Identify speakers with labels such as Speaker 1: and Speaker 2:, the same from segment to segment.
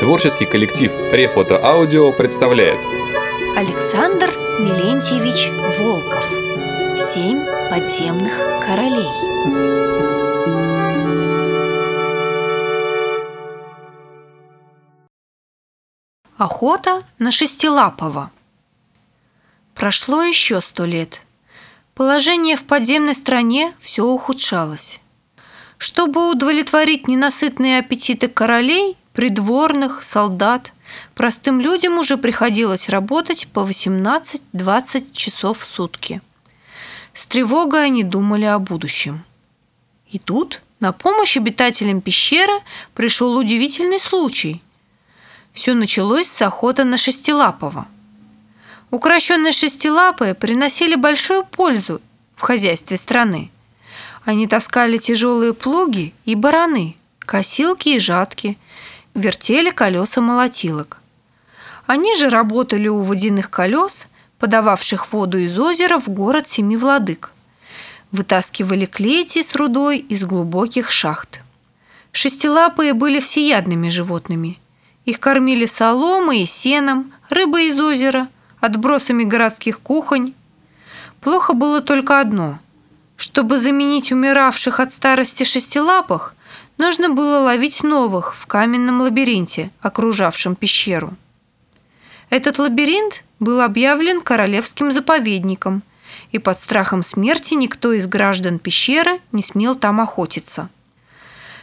Speaker 1: Творческий коллектив Рефото Аудио представляет
Speaker 2: Александр Милентьевич Волков Семь подземных королей Охота на шестилапого Прошло еще сто лет. Положение в подземной стране все ухудшалось. Чтобы удовлетворить ненасытные аппетиты королей, придворных, солдат, простым людям уже приходилось работать по 18-20 часов в сутки. С тревогой они думали о будущем. И тут на помощь обитателям пещеры пришел удивительный случай. Все началось с охоты на шестилапого. Укращенные шестилапые приносили большую пользу в хозяйстве страны – они таскали тяжелые плуги и бараны, косилки и жатки, вертели колеса молотилок. Они же работали у водяных колес, подававших воду из озера в город Семи Владык. Вытаскивали клети с рудой из глубоких шахт. Шестилапые были всеядными животными. Их кормили соломой и сеном, рыбой из озера, отбросами городских кухонь. Плохо было только одно – чтобы заменить умиравших от старости шестилапых, нужно было ловить новых в каменном лабиринте, окружавшем пещеру. Этот лабиринт был объявлен королевским заповедником, и под страхом смерти никто из граждан пещеры не смел там охотиться.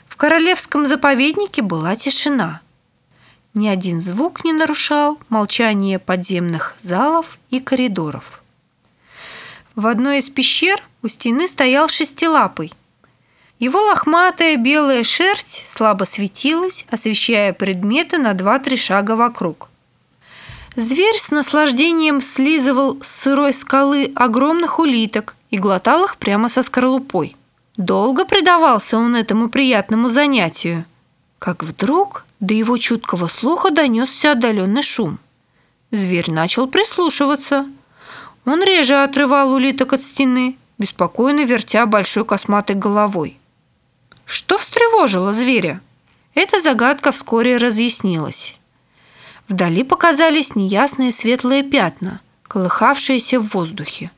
Speaker 2: В королевском заповеднике была тишина. Ни один звук не нарушал молчание подземных залов и коридоров. В одной из пещер у стены стоял шестилапый. Его лохматая белая шерсть слабо светилась, освещая предметы на два-три шага вокруг. Зверь с наслаждением слизывал с сырой скалы огромных улиток и глотал их прямо со скорлупой. Долго предавался он этому приятному занятию, как вдруг до его чуткого слуха донесся отдаленный шум. Зверь начал прислушиваться – он реже отрывал улиток от стены, беспокойно вертя большой косматой головой. Что встревожило зверя? Эта загадка вскоре разъяснилась. Вдали показались неясные светлые пятна, колыхавшиеся в воздухе.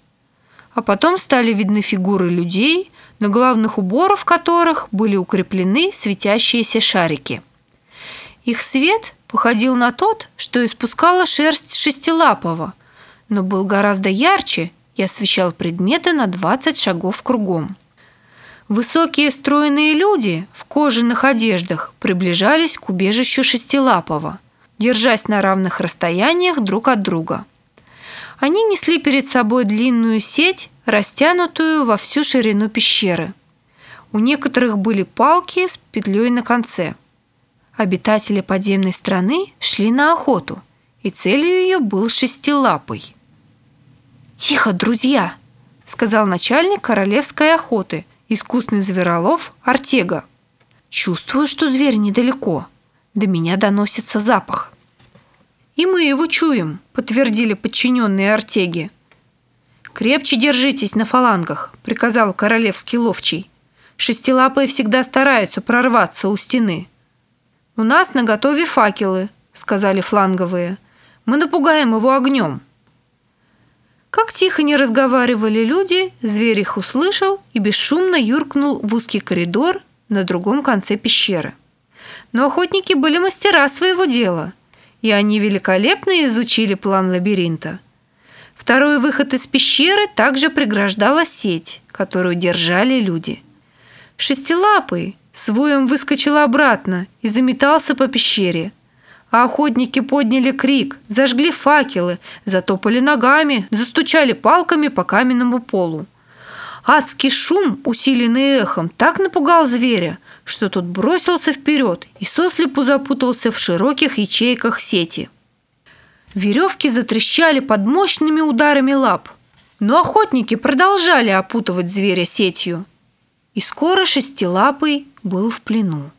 Speaker 2: А потом стали видны фигуры людей, на главных уборах которых были укреплены светящиеся шарики. Их свет походил на тот, что испускала шерсть шестилапого – но был гораздо ярче и освещал предметы на 20 шагов кругом. Высокие стройные люди в кожаных одеждах приближались к убежищу Шестилапова, держась на равных расстояниях друг от друга. Они несли перед собой длинную сеть, растянутую во всю ширину пещеры. У некоторых были палки с петлей на конце. Обитатели подземной страны шли на охоту, и целью ее был шестилапый – «Тихо, друзья!» — сказал начальник королевской охоты, искусный зверолов Артега. «Чувствую, что зверь недалеко. До меня доносится запах». «И мы его чуем», — подтвердили подчиненные Артеги. «Крепче держитесь на фалангах», — приказал королевский ловчий. «Шестилапые всегда стараются прорваться у стены». «У нас наготове факелы», — сказали фланговые. «Мы напугаем его огнем». Как тихо не разговаривали люди, зверь их услышал и бесшумно юркнул в узкий коридор на другом конце пещеры. Но охотники были мастера своего дела, и они великолепно изучили план лабиринта. Второй выход из пещеры также преграждала сеть, которую держали люди. Шестилапый с воем выскочил обратно и заметался по пещере – а охотники подняли крик, зажгли факелы, затопали ногами, застучали палками по каменному полу. Адский шум, усиленный эхом, так напугал зверя, что тот бросился вперед и сослепу запутался в широких ячейках сети. Веревки затрещали под мощными ударами лап, но охотники продолжали опутывать зверя сетью. И скоро шестилапый был в плену.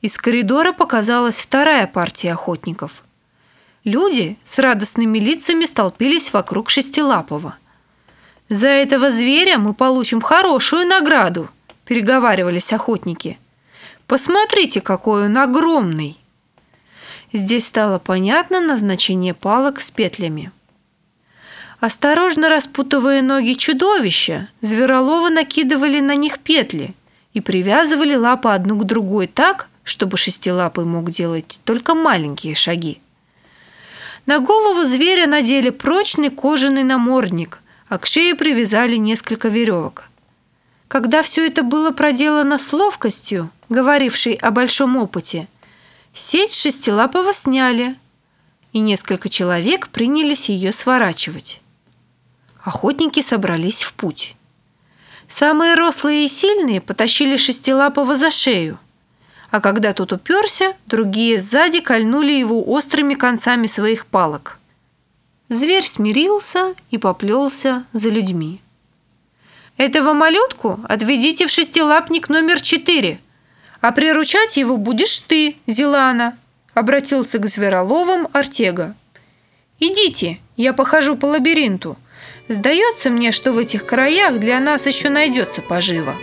Speaker 2: Из коридора показалась вторая партия охотников. Люди с радостными лицами столпились вокруг Шестилапова. «За этого зверя мы получим хорошую награду», – переговаривались охотники. Посмотрите, какой он огромный!» Здесь стало понятно назначение палок с петлями. Осторожно распутывая ноги чудовища, звероловы накидывали на них петли и привязывали лапы одну к другой так, чтобы шестилапый мог делать только маленькие шаги. На голову зверя надели прочный кожаный намордник, а к шее привязали несколько веревок. Когда все это было проделано с ловкостью, говорившей о большом опыте, сеть шестилапого сняли, и несколько человек принялись ее сворачивать. Охотники собрались в путь. Самые рослые и сильные потащили шестилапого за шею, а когда тот уперся, другие сзади кольнули его острыми концами своих палок. Зверь смирился и поплелся за людьми. Этого малютку отведите в шестилапник номер четыре, а приручать его будешь ты, Зилана», — обратился к Звероловым Артега. «Идите, я похожу по лабиринту. Сдается мне, что в этих краях для нас еще найдется поживо».